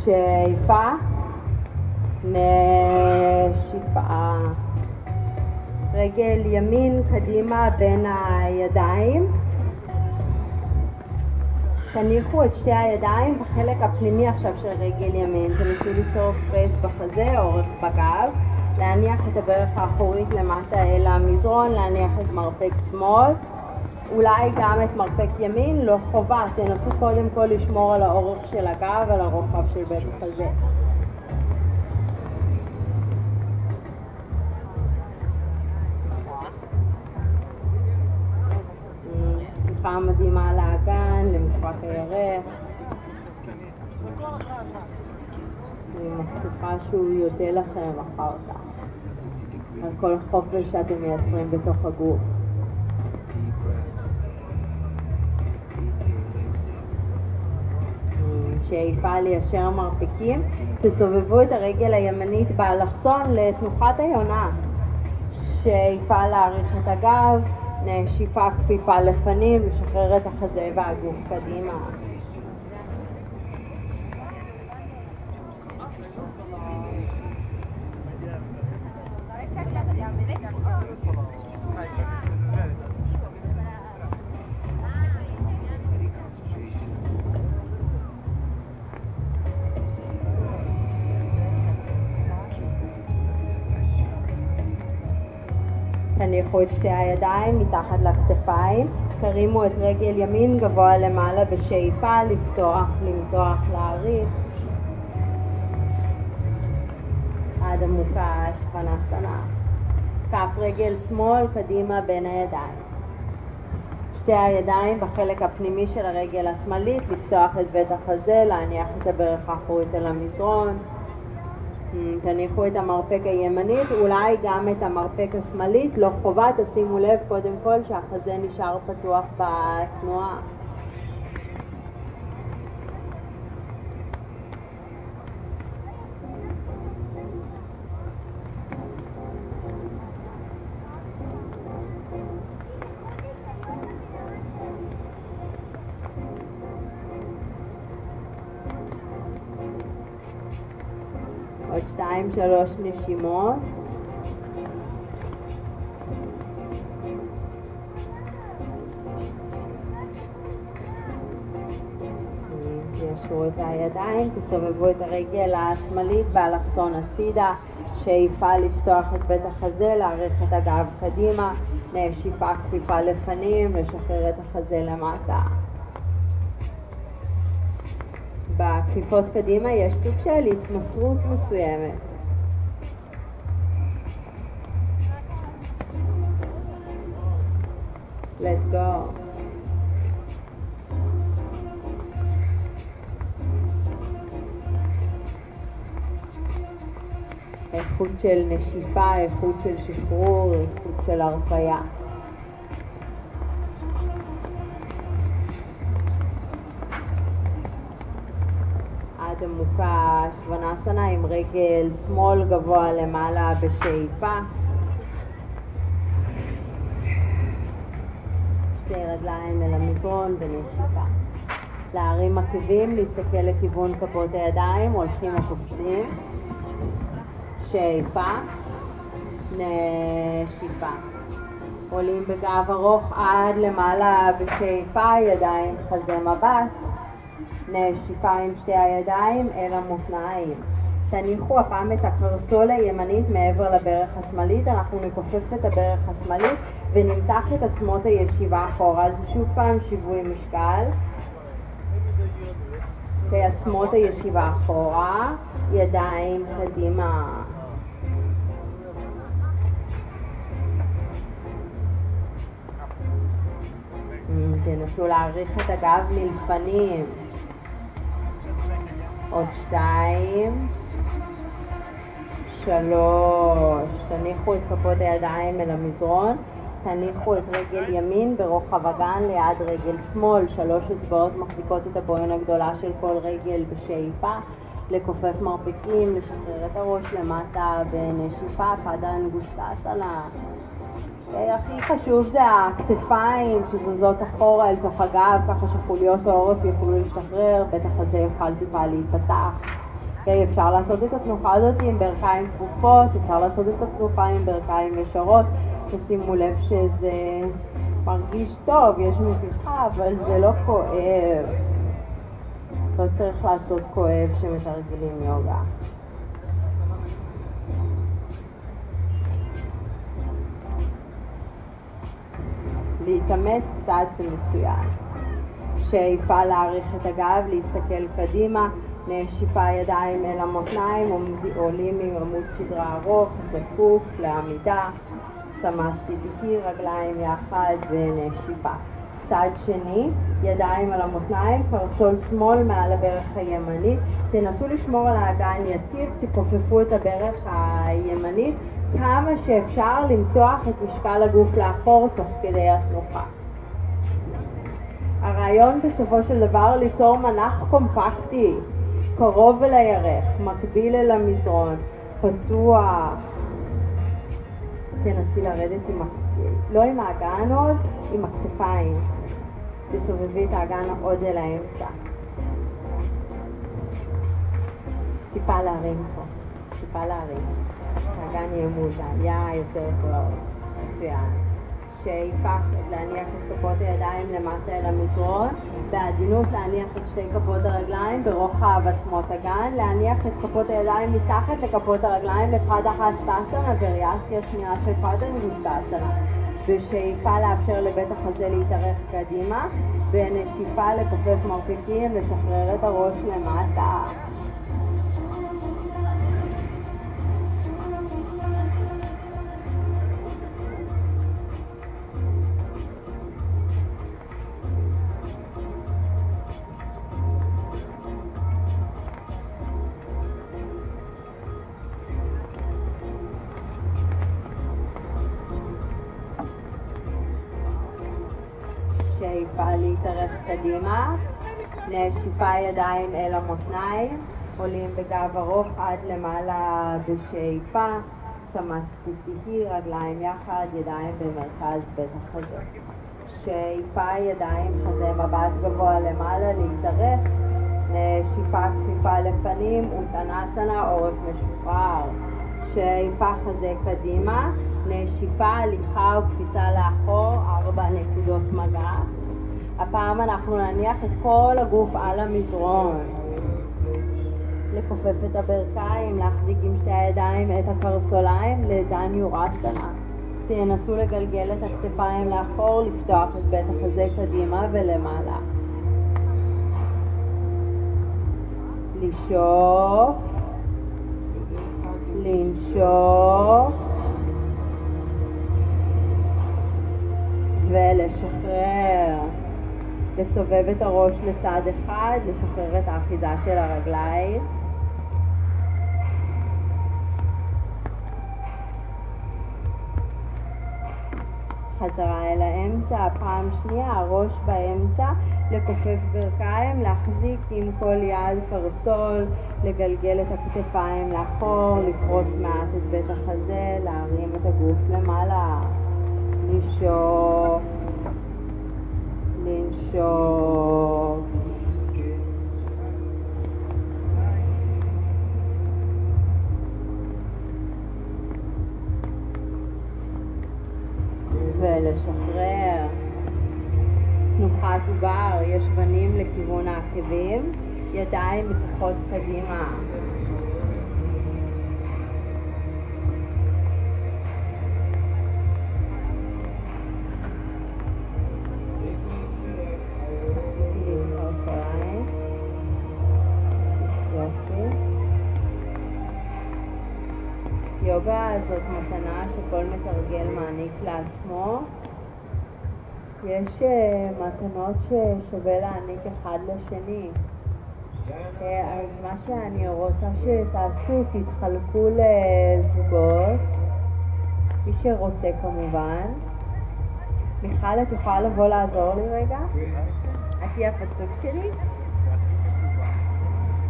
שאיפה, נשיפה. רגל ימין קדימה בין הידיים. תניחו את שתי הידיים בחלק הפנימי עכשיו של רגל ימין. תנסו ליצור space בחזה, אורך בגב. להניח את הברך האחורית למטה אל המזרון, להניח את מרפק שמאל. אולי גם את מרפק ימין, לא חובה, תנסו קודם כל לשמור על האורך של הגב ועל הרוחב של בית החזה. פתיחה מדהימה לאגן, למפרק הירך. אני מבטיחה שהוא יודה לכם אחר כך על כל חופש שאתם מייצרים בתוך הגוף. שאיפה ליישר מרפקים, תסובבו את הרגל הימנית באלכסון לתנוחת היונה. שאיפה להאריך את הגב, נשיפה כפיפה לפנים, לשחרר את החזה והגוף קדימה. תניחו את שתי הידיים מתחת לכתפיים, תרימו את רגל ימין גבוה למעלה בשאיפה, לפתוח, למתוח, להאריך. עד עמוקה שפנסנה. כף רגל שמאל קדימה בין הידיים. שתי הידיים בחלק הפנימי של הרגל השמאלית, לפתוח את בית החזה, להניח את הברך האחורית אל המזרון. תניחו את המרפק הימנית, אולי גם את המרפק השמאלית, לא חובה, תשימו לב קודם כל שהחזה נשאר פתוח בתנועה. שתיים, שלוש נשימות. תיישרו את הידיים, תסובבו את הרגל השמאלית באלכסון הצידה, שאיפה לפתוח את בית החזה, להאריך את הגב קדימה, נשיפה כפיפה לפנים, לשחרר את החזה למטה. בכפיפות קדימה יש סוג של התמסרות מסוימת. Let's go. איכות של נשיפה, איכות של שחרור, איכות של הרפאיה. עד עמוקה שוונאסנה עם רגל שמאל גבוה למעלה בשאיפה. שתי רגליים אל המזרון ונשיפה. להרים עקבים, להסתכל לכיוון כפות הידיים, הולכים וקופצים. שאיפה, נשיפה. עולים בגב ארוך עד למעלה בשאיפה, ידיים חזה מבט. נשיפה עם שתי הידיים אל המותניים. תניחו הפעם את הקרסול הימנית מעבר לברך השמאלית, אנחנו נכופף את הברך השמאלית ונמתח את עצמות הישיבה אחורה. אז שוב פעם שיווי משקל. עצמות הישיבה אחורה, ידיים קדימה. תנסו להעריך את הגב מלפנים. עוד שתיים, שלוש, תניחו את כפות הידיים אל המזרון, תניחו את רגל ימין ברוחב הגן ליד רגל שמאל, שלוש אצבעות מחזיקות את הבוין הגדולה של כל רגל בשאיפה, לכופף מרפקים, לשחרר את הראש למטה בנשיפה, פדה אנגוסטסלה. הכי חשוב זה הכתפיים שזזות אחורה אל תוך הגב, ככה שחוליות העורף יוכלו להשתחרר, בטח הזה יוכל טיפה להיפתח. Okay, אפשר לעשות את התנוחה הזאת עם ברכיים כפופות, אפשר לעשות את התנוחה עם ברכיים ישרות, תשימו לב שזה מרגיש טוב, יש מפיכה, אבל זה לא כואב. לא צריך לעשות כואב כשמתרגלים יוגה. להתאמץ קצת זה מצוין. שאיפה להאריך את הגב, להסתכל קדימה, נשיפה ידיים אל המותניים, עולים עם עמוד סדרה ארוך, זקוף לעמידה, סמסתי דיקי, רגליים יחד ונשיפה. צד שני, ידיים על המותניים, קרסול שמאל מעל הברך הימנית, תנסו לשמור על האגן יציב, תכופפו את הברך הימנית כמה שאפשר למתוח את משקל הגוף לאחור תוך כדי התנוחה. הרעיון בסופו של דבר ליצור מנח קומפקטי, קרוב אל הירך, מקביל אל המזרון, פתוח. תנסי לרדת עם, לא עם האגן עוד, עם הכתפיים. תסובבי את האגן עוד אל האמצע. טיפה להרים פה, טיפה להרים. האגן יהיה מאוזן, יא יותר טוב, מצוין. שאיפה להניח את כפות הידיים למטה אל המזרון, בעדינות להניח את שתי כפות הרגליים ברוחב עצמות הגן, להניח את כפות הידיים מתחת לכפות הרגליים לפרדה חסטסנה וריאסיה שנייה של פרדה מבוסטסנה. בשאיפה לאפשר לבית החזה להתארך קדימה, ונשיפה לכופף מרפקים, לשחרר את הראש למטה. קדימה, נשיפה ידיים אל המותניים, עולים בגב ארוך עד למעלה בשאיפה, סמסטיטי, רגליים יחד, ידיים במרכז בית החזה. שאיפה ידיים חזה מבט גבוה למעלה, להתארך, נשיפה כפיפה לפנים, אוטנסנה, עורף משוחרר. שאיפה חזה קדימה, נשיפה, הליכה וקפיצה לאחור, ארבע נקודות מגע. הפעם אנחנו נניח את כל הגוף על המזרון. לכופף את הברכיים, להחזיק עם שתי הידיים את הקרסוליים לדן יורסנה. תנסו לגלגל את הכתפיים לאחור, לפתוח את בית החזה קדימה ולמעלה. לשאוף, לנשוף ולשחרר. לסובב את הראש לצד אחד, לשחרר את האחיזה של הרגליים. חזרה אל האמצע, פעם שנייה, הראש באמצע, לכופף ברכיים, להחזיק עם כל יד קרסול, לגלגל את הכתפיים לאחור, לפרוס מעט את בית החזה, להרים את הגוף למעלה, לשאוף, לנשוף. ולשחרר. תנוחת עובר, יש בנים לכיוון העקבים, ידיים מתוחות קדימה. שכל מתרגל מעניק לעצמו. יש אה, מתנות ששווה להעניק אחד לשני. אה, אז מה שאני רוצה שתעשו, תתחלקו לזוגות, מי שרוצה כמובן. מיכל, את יכולה לבוא לעזור לי רגע? את תהיי הפצוק שלי?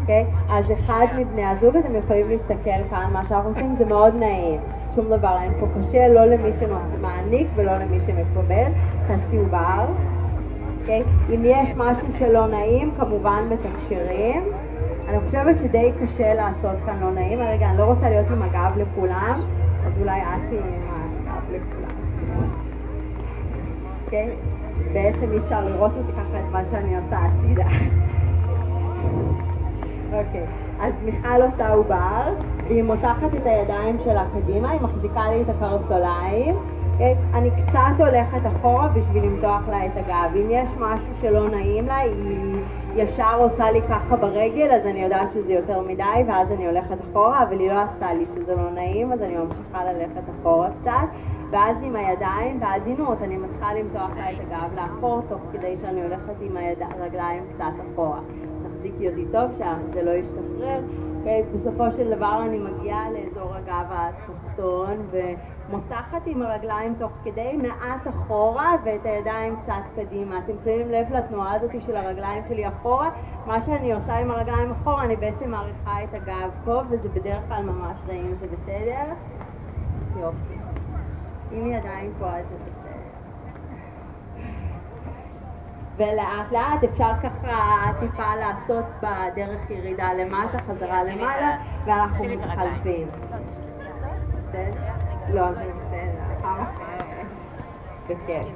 אוקיי? אז אחד מבני הזוג, אתם יכולים להסתכל כאן, מה שאנחנו עושים זה מאוד נעים. שום דבר אין פה קשה, לא למי שמעניק ולא למי שמקבל. עובר. אוקיי? Okay? אם יש משהו שלא נעים, כמובן מתקשרים. אני חושבת שדי קשה לעשות כאן לא נעים. רגע, אני לא רוצה להיות עם הגב לכולם, אז אולי את תהיי עם הגב לכולם. אוקיי? Okay? בעצם אי אפשר לראות אותי ככה את מה שאני עושה הצידה. אוקיי, okay. אז מיכל עושה עובר, היא מותחת את הידיים שלה קדימה, היא מחזיקה לי את הקרסוליים? אני קצת הולכת אחורה בשביל למתוח לה את הגב. אם יש משהו שלא נעים לה, היא ישר עושה לי ככה ברגל, אז אני יודעת שזה יותר מדי, ואז אני הולכת אחורה, אבל היא לא עשתה לי שזה לא נעים, אז אני ממשיכה ללכת אחורה קצת. ואז עם הידיים בעדינות אני מתחילה למתוח לה את הגב לאחור, תוך כדי שאני הולכת עם הרגליים קצת אחורה. תחזיקי אותי טוב שזה לא ישתחרר. אוקיי? בסופו של דבר אני מגיעה לאזור הגב התחתון ומותחת עם הרגליים תוך כדי מעט אחורה ואת הידיים קצת קדימה. אתם שמים לב לתנועה הזאת של הרגליים שלי אחורה? מה שאני עושה עם הרגליים אחורה, אני בעצם מעריכה את הגב פה וזה בדרך כלל ממש נעים, זה בסדר? יופי. אם היא עדיין פה אז זה בסדר. ולאט לאט אפשר ככה טיפה לעשות בדרך ירידה למטה, חזרה למעלה, ואנחנו מתחלפים. לא, זה בסדר. בכיף.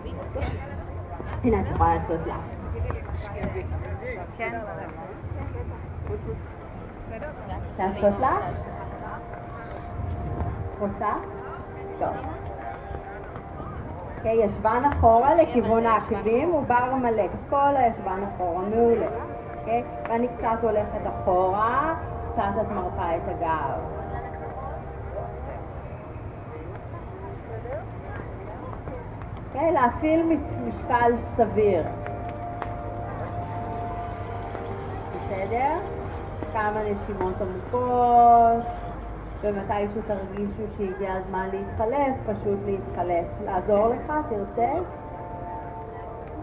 הנה, את יכולה לעשות לך. כן. לעשות לך? רוצה? טוב. אוקיי, ישבן אחורה לכיוון העקבים ובר מלא. אז כל הישבן אחורה, מעולה. אוקיי? ואני קצת הולכת אחורה, קצת את מרפה את הגב. אוקיי? להפעיל משקל סביר. בסדר? כמה נשימות עמוקות, ומתי שתרגישו שהגיע הזמן להתחלף, פשוט להתחלף. לעזור לך? תרצה?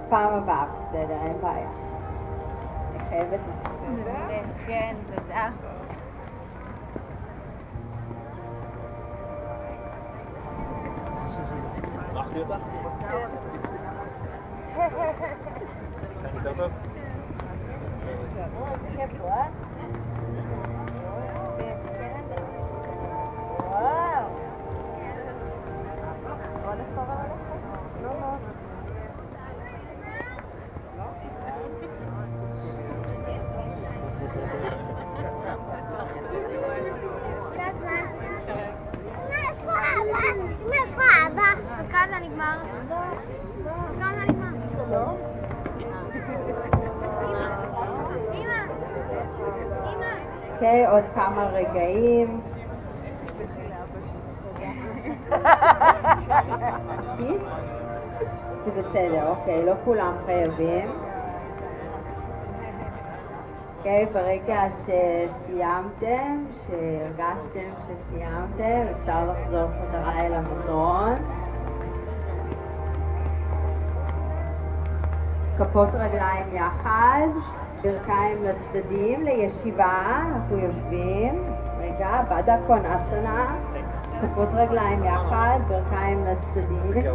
פעם הבאה, בסדר, אין בעיה. אני חייבת... כן, תודה. מרחתי אותך? כאן יותר טוב? אוקיי, עוד כמה רגעים. זה בסדר, אוקיי, לא כולם חייבים. אוקיי, ברגע שסיימתם, שהרגשתם שסיימתם, אפשר לחזור חזרה אל המזרון. כפות רגליים יחד, ברכיים לצדדים, לישיבה, אנחנו יושבים, רגע, בדה קון אסנה, כפות רגליים יחד, ברכיים לצדדים.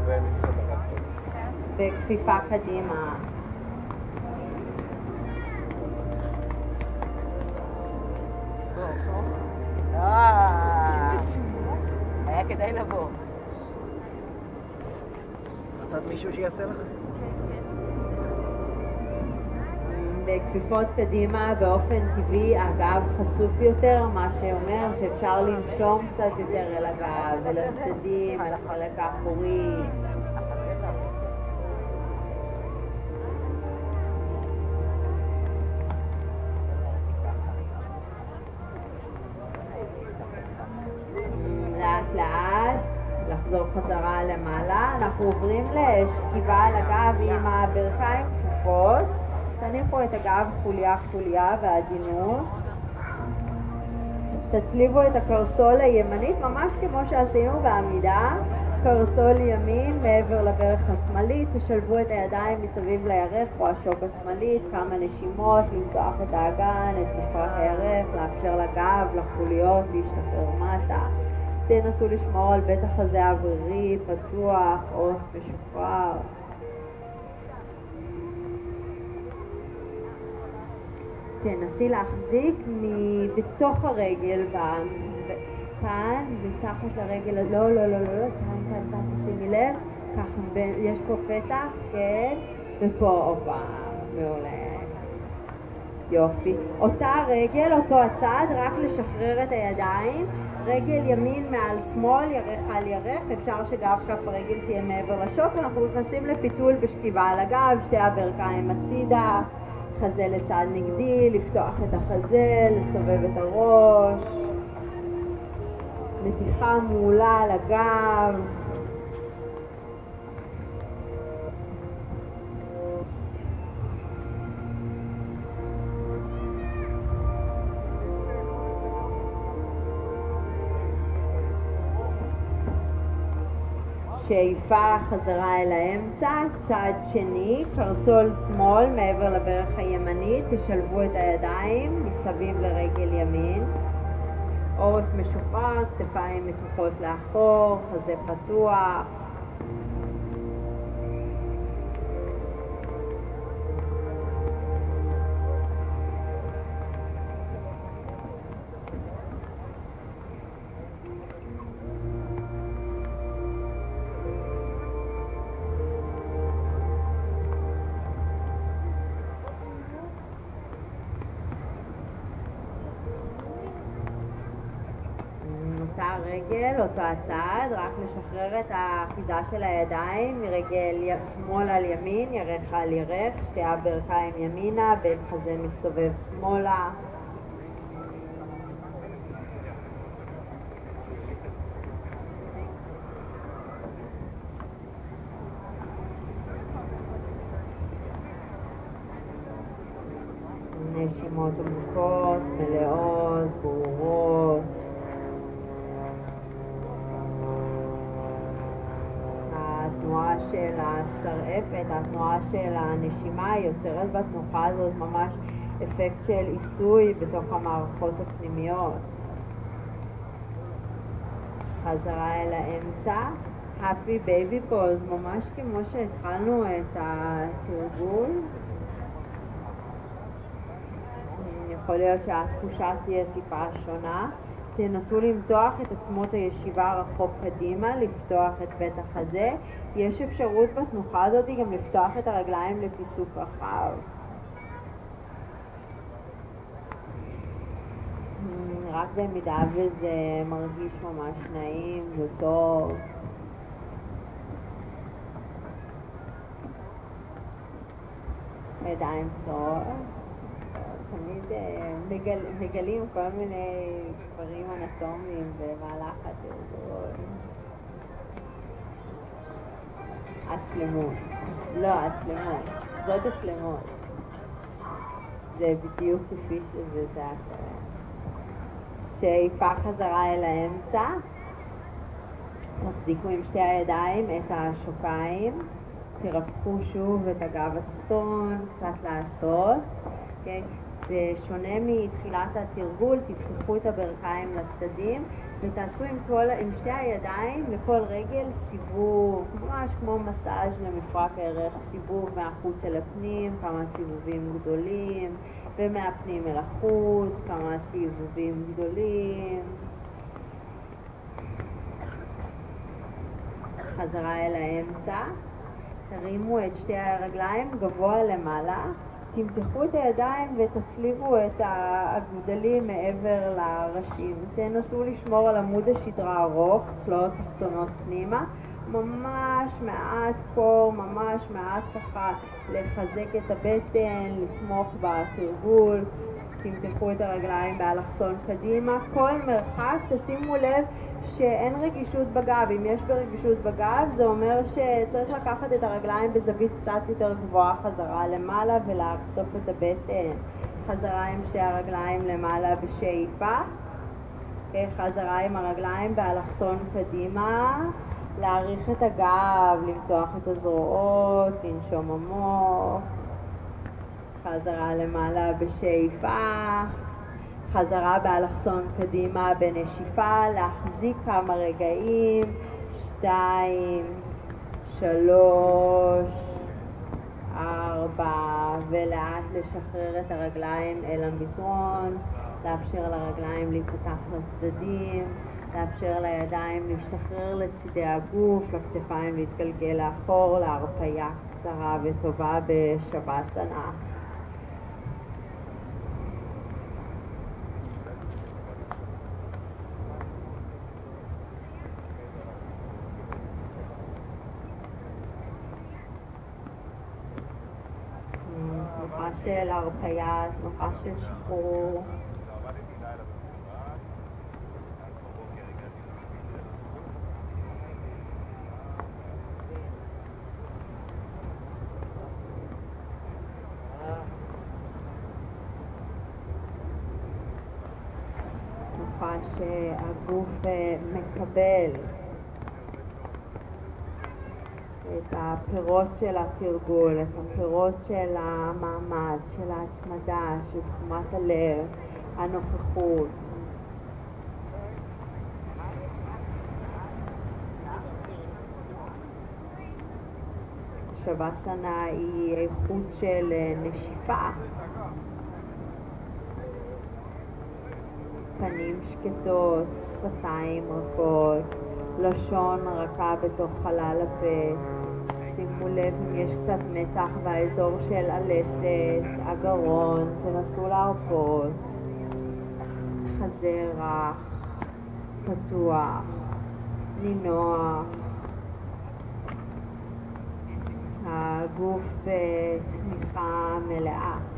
וכפיפה קדימה. אה, היה כדאי לבוא. רצת מישהו שיעשה לך? בכפיפות קדימה באופן טבעי הגב חשוף יותר, מה שאומר שאפשר לנשום קצת יותר אל הגב, אל הצדדים, אל החלק האחורי. לאט לאט, לחזור חזרה למעלה. אנחנו עוברים לשכיבה על הגב עם הברכיים כפופות. תניחו את הגב חוליה חוליה בעדינות. תצליבו את הקרסול הימנית, ממש כמו שעשינו בעמידה. קרסול ימין מעבר לברך השמאלית, תשלבו את הידיים מסביב לירך או השוק השמאלית, כמה נשימות, לפתוח את האגן, את מפרק הירך, לאפשר לגב, לחוליות להשתחרר מטה. תנסו לשמור על בית החזה האוורירי, פתוח, עוף משוחרר. תנסי להחזיק מבתוך הרגל, כאן, מתחת לרגל, לא, לא, לא, לא, לא, כאן, כאן, כאן, שימי לב, ככה, יש פה פתח, כן, ופה, הופה, מעולה. יופי. אותה רגל, אותו הצד, רק לשחרר את הידיים. רגל ימין מעל שמאל, ירך על ירך, אפשר שגב כף הרגל תהיה מעבר לשוק. אנחנו נכנסים לפיתול בשכיבה על הגב, שתי הברכיים הצידה, חזה לצד נגדי, לפתוח את החזה, לסובב את הראש. מתיחה מעולה על הגב. שאיפה חזרה אל האמצע, צד שני, קרסול שמאל מעבר לברך הימנית, תשלבו את הידיים מסביב לרגל ימין, עורף משוחרר, כתפיים מתוחות לאחור, חזה פתוח. הצד, רק לשחרר את האחיזה של הידיים מרגל שמאל על ימין, ירך על ירך, שתי הברכיים ימינה, בן חזה מסתובב שמאלה. נשימות עמוקות, מלאות, ברורות. התנועה של השרעפת, התנועה של הנשימה בתנוחה הזאת ממש אפקט של עיסוי בתוך המערכות הפנימיות. חזרה אל האמצע. happy baby pose, ממש כמו שהתחלנו את התרגול. יכול להיות שהתחושה תהיה טיפה שונה. תנסו למתוח את עצמות הישיבה רחוק קדימה, לפתוח את בית החזה. יש אפשרות בתנוחה הזאת גם לפתוח את הרגליים לפיסוק רחב. רק במידה וזה מרגיש ממש נעים וטוב. ידיים קצרות. תמיד אה, מגל, מגלים כל מיני דברים אנטומיים במהלך התרגול. השלמות. לא, השלמות. זאת השלמות. זה בדיוק כפי שזה זה השלם. שאיפה חזרה אל האמצע. תחזיקו עם שתי הידיים את השוקיים. תרפחו שוב את הגב התחתון, קצת לעשות. Okay. בשונה מתחילת התרגול, תפתחו את הברכיים לצדדים ותעשו עם, כל, עם שתי הידיים לכל רגל סיבוב, ממש כמו מסאז' למפרק הערך, סיבוב מהחוץ אל הפנים, כמה סיבובים גדולים, ומהפנים אל החוץ, כמה סיבובים גדולים. חזרה אל האמצע, תרימו את שתי הרגליים גבוה למעלה. תמתחו את הידיים ותצליבו את הגדלים מעבר לראשים. תנסו לשמור על עמוד השדרה ארוך, צלעות תחתונות פנימה. ממש מעט קור, ממש מעט ככה לחזק את הבטן, לתמוך בתרגול. תמתחו את הרגליים באלכסון קדימה. כל מרחק, תשימו לב שאין רגישות בגב. אם יש ברגישות בגב, זה אומר שצריך לקחת את הרגליים בזווית קצת יותר גבוהה חזרה למעלה ולאסוף את הבטן. חזרה עם שתי הרגליים למעלה בשאיפה. חזרה עם הרגליים באלכסון קדימה. להעריך את הגב, למתוח את הזרועות, לנשום עמוק. חזרה למעלה בשאיפה. חזרה באלכסון קדימה בנשיפה, להחזיק כמה רגעים, שתיים, שלוש, ארבע, ולאט לשחרר את הרגליים אל המזרון, לאפשר לרגליים להיפתח לצדדים, לאפשר לידיים להשתחרר לצידי הגוף, לכתפיים להתגלגל לאחור, להרפאיה קצרה וטובה בשבסנה. תנוחה של הרפאיה, תנוחה של שחרור. תנוחה שהגוף אה, מקבל את הפירות של התרגול, את הפירות של המעמד, של ההצמדה, של תשומת הלב, הנוכחות. שבסנה היא איכות של נשיפה. פנים שקטות, שפתיים רכות, לשון רכה בתוך חלל הפה. שימו לב אם יש קצת מתח באזור של הלסת, הגרון, תנסו להרפות. חזה רך. פתוח, נינוח, הגוף בתמיכה מלאה.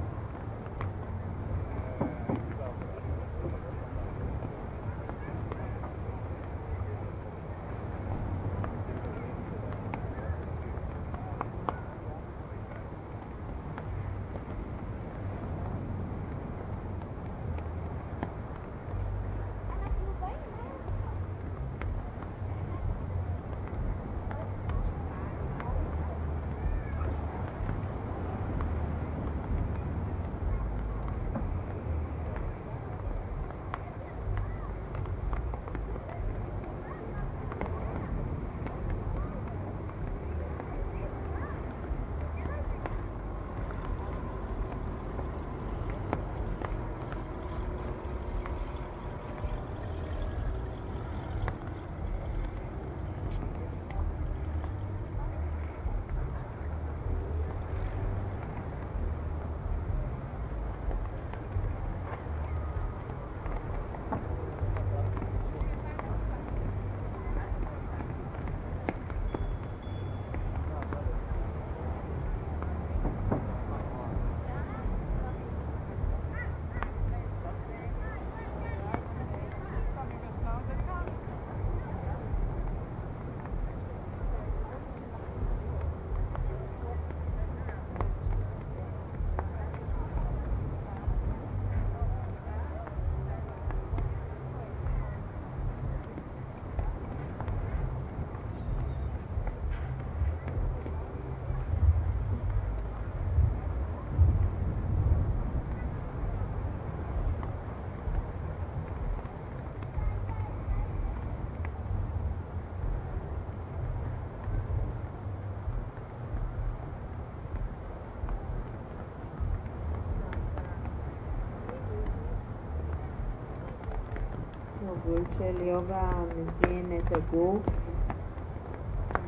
תרגול של יוגה מזין את הגוף,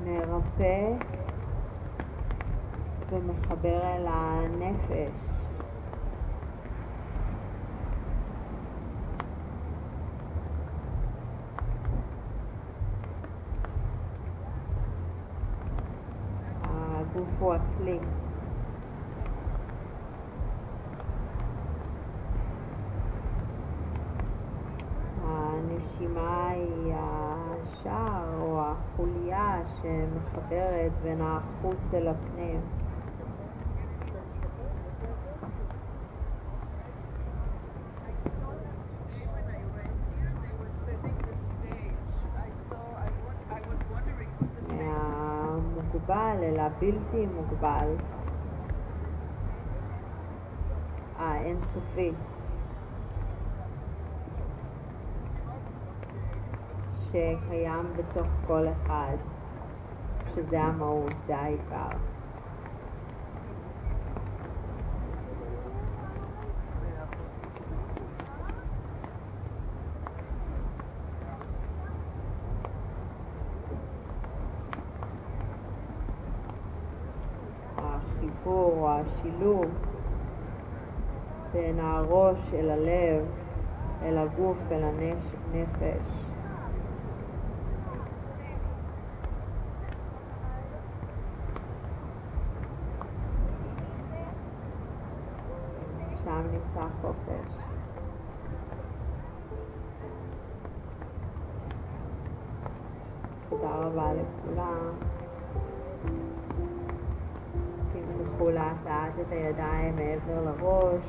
מרפא ומחבר אל הנפש. הגוף הוא הכלי. הנשימה היא השער או החוליה שמחברת בין החוץ אל הפנים. מהמוגבל אל הבלתי מוגבל, האינסופי. שקיים בתוך כל אחד, שזה המהות, זה העיקר. החיבור או השילוב בין הראש אל הלב, אל הגוף, אל הנפש. שם נמצא חופש. תודה רבה לכולם. תמתחו לאט לאט את הידיים מעבר לראש.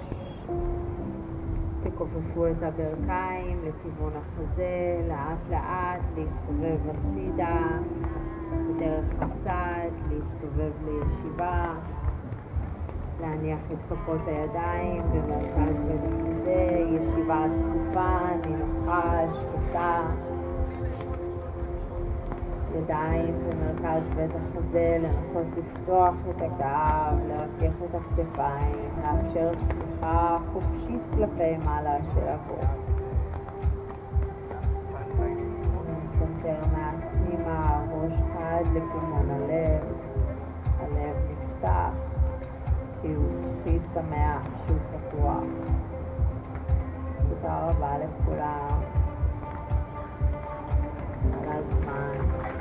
תכופפו את הברכיים לכיוון החזה, לאט לאט להסתובב הצידה, בדרך הצד, להסתובב לישיבה. להניח את כפות הידיים במרכז החזה, ישיבה זקופה, נינוחה, שקטה. ידיים במרכז בית החזה, לנסות לפתוח את הגב, לרכך את הכתפיים, לאפשר צמיחה חופשית כלפי מעלה של הגוף. נסנתר מעט פנימה, ראש חד לכיוון הלב כאילו, שהוא שיא שמח, שהוא פתוח. תודה רבה לכולם על הזמן.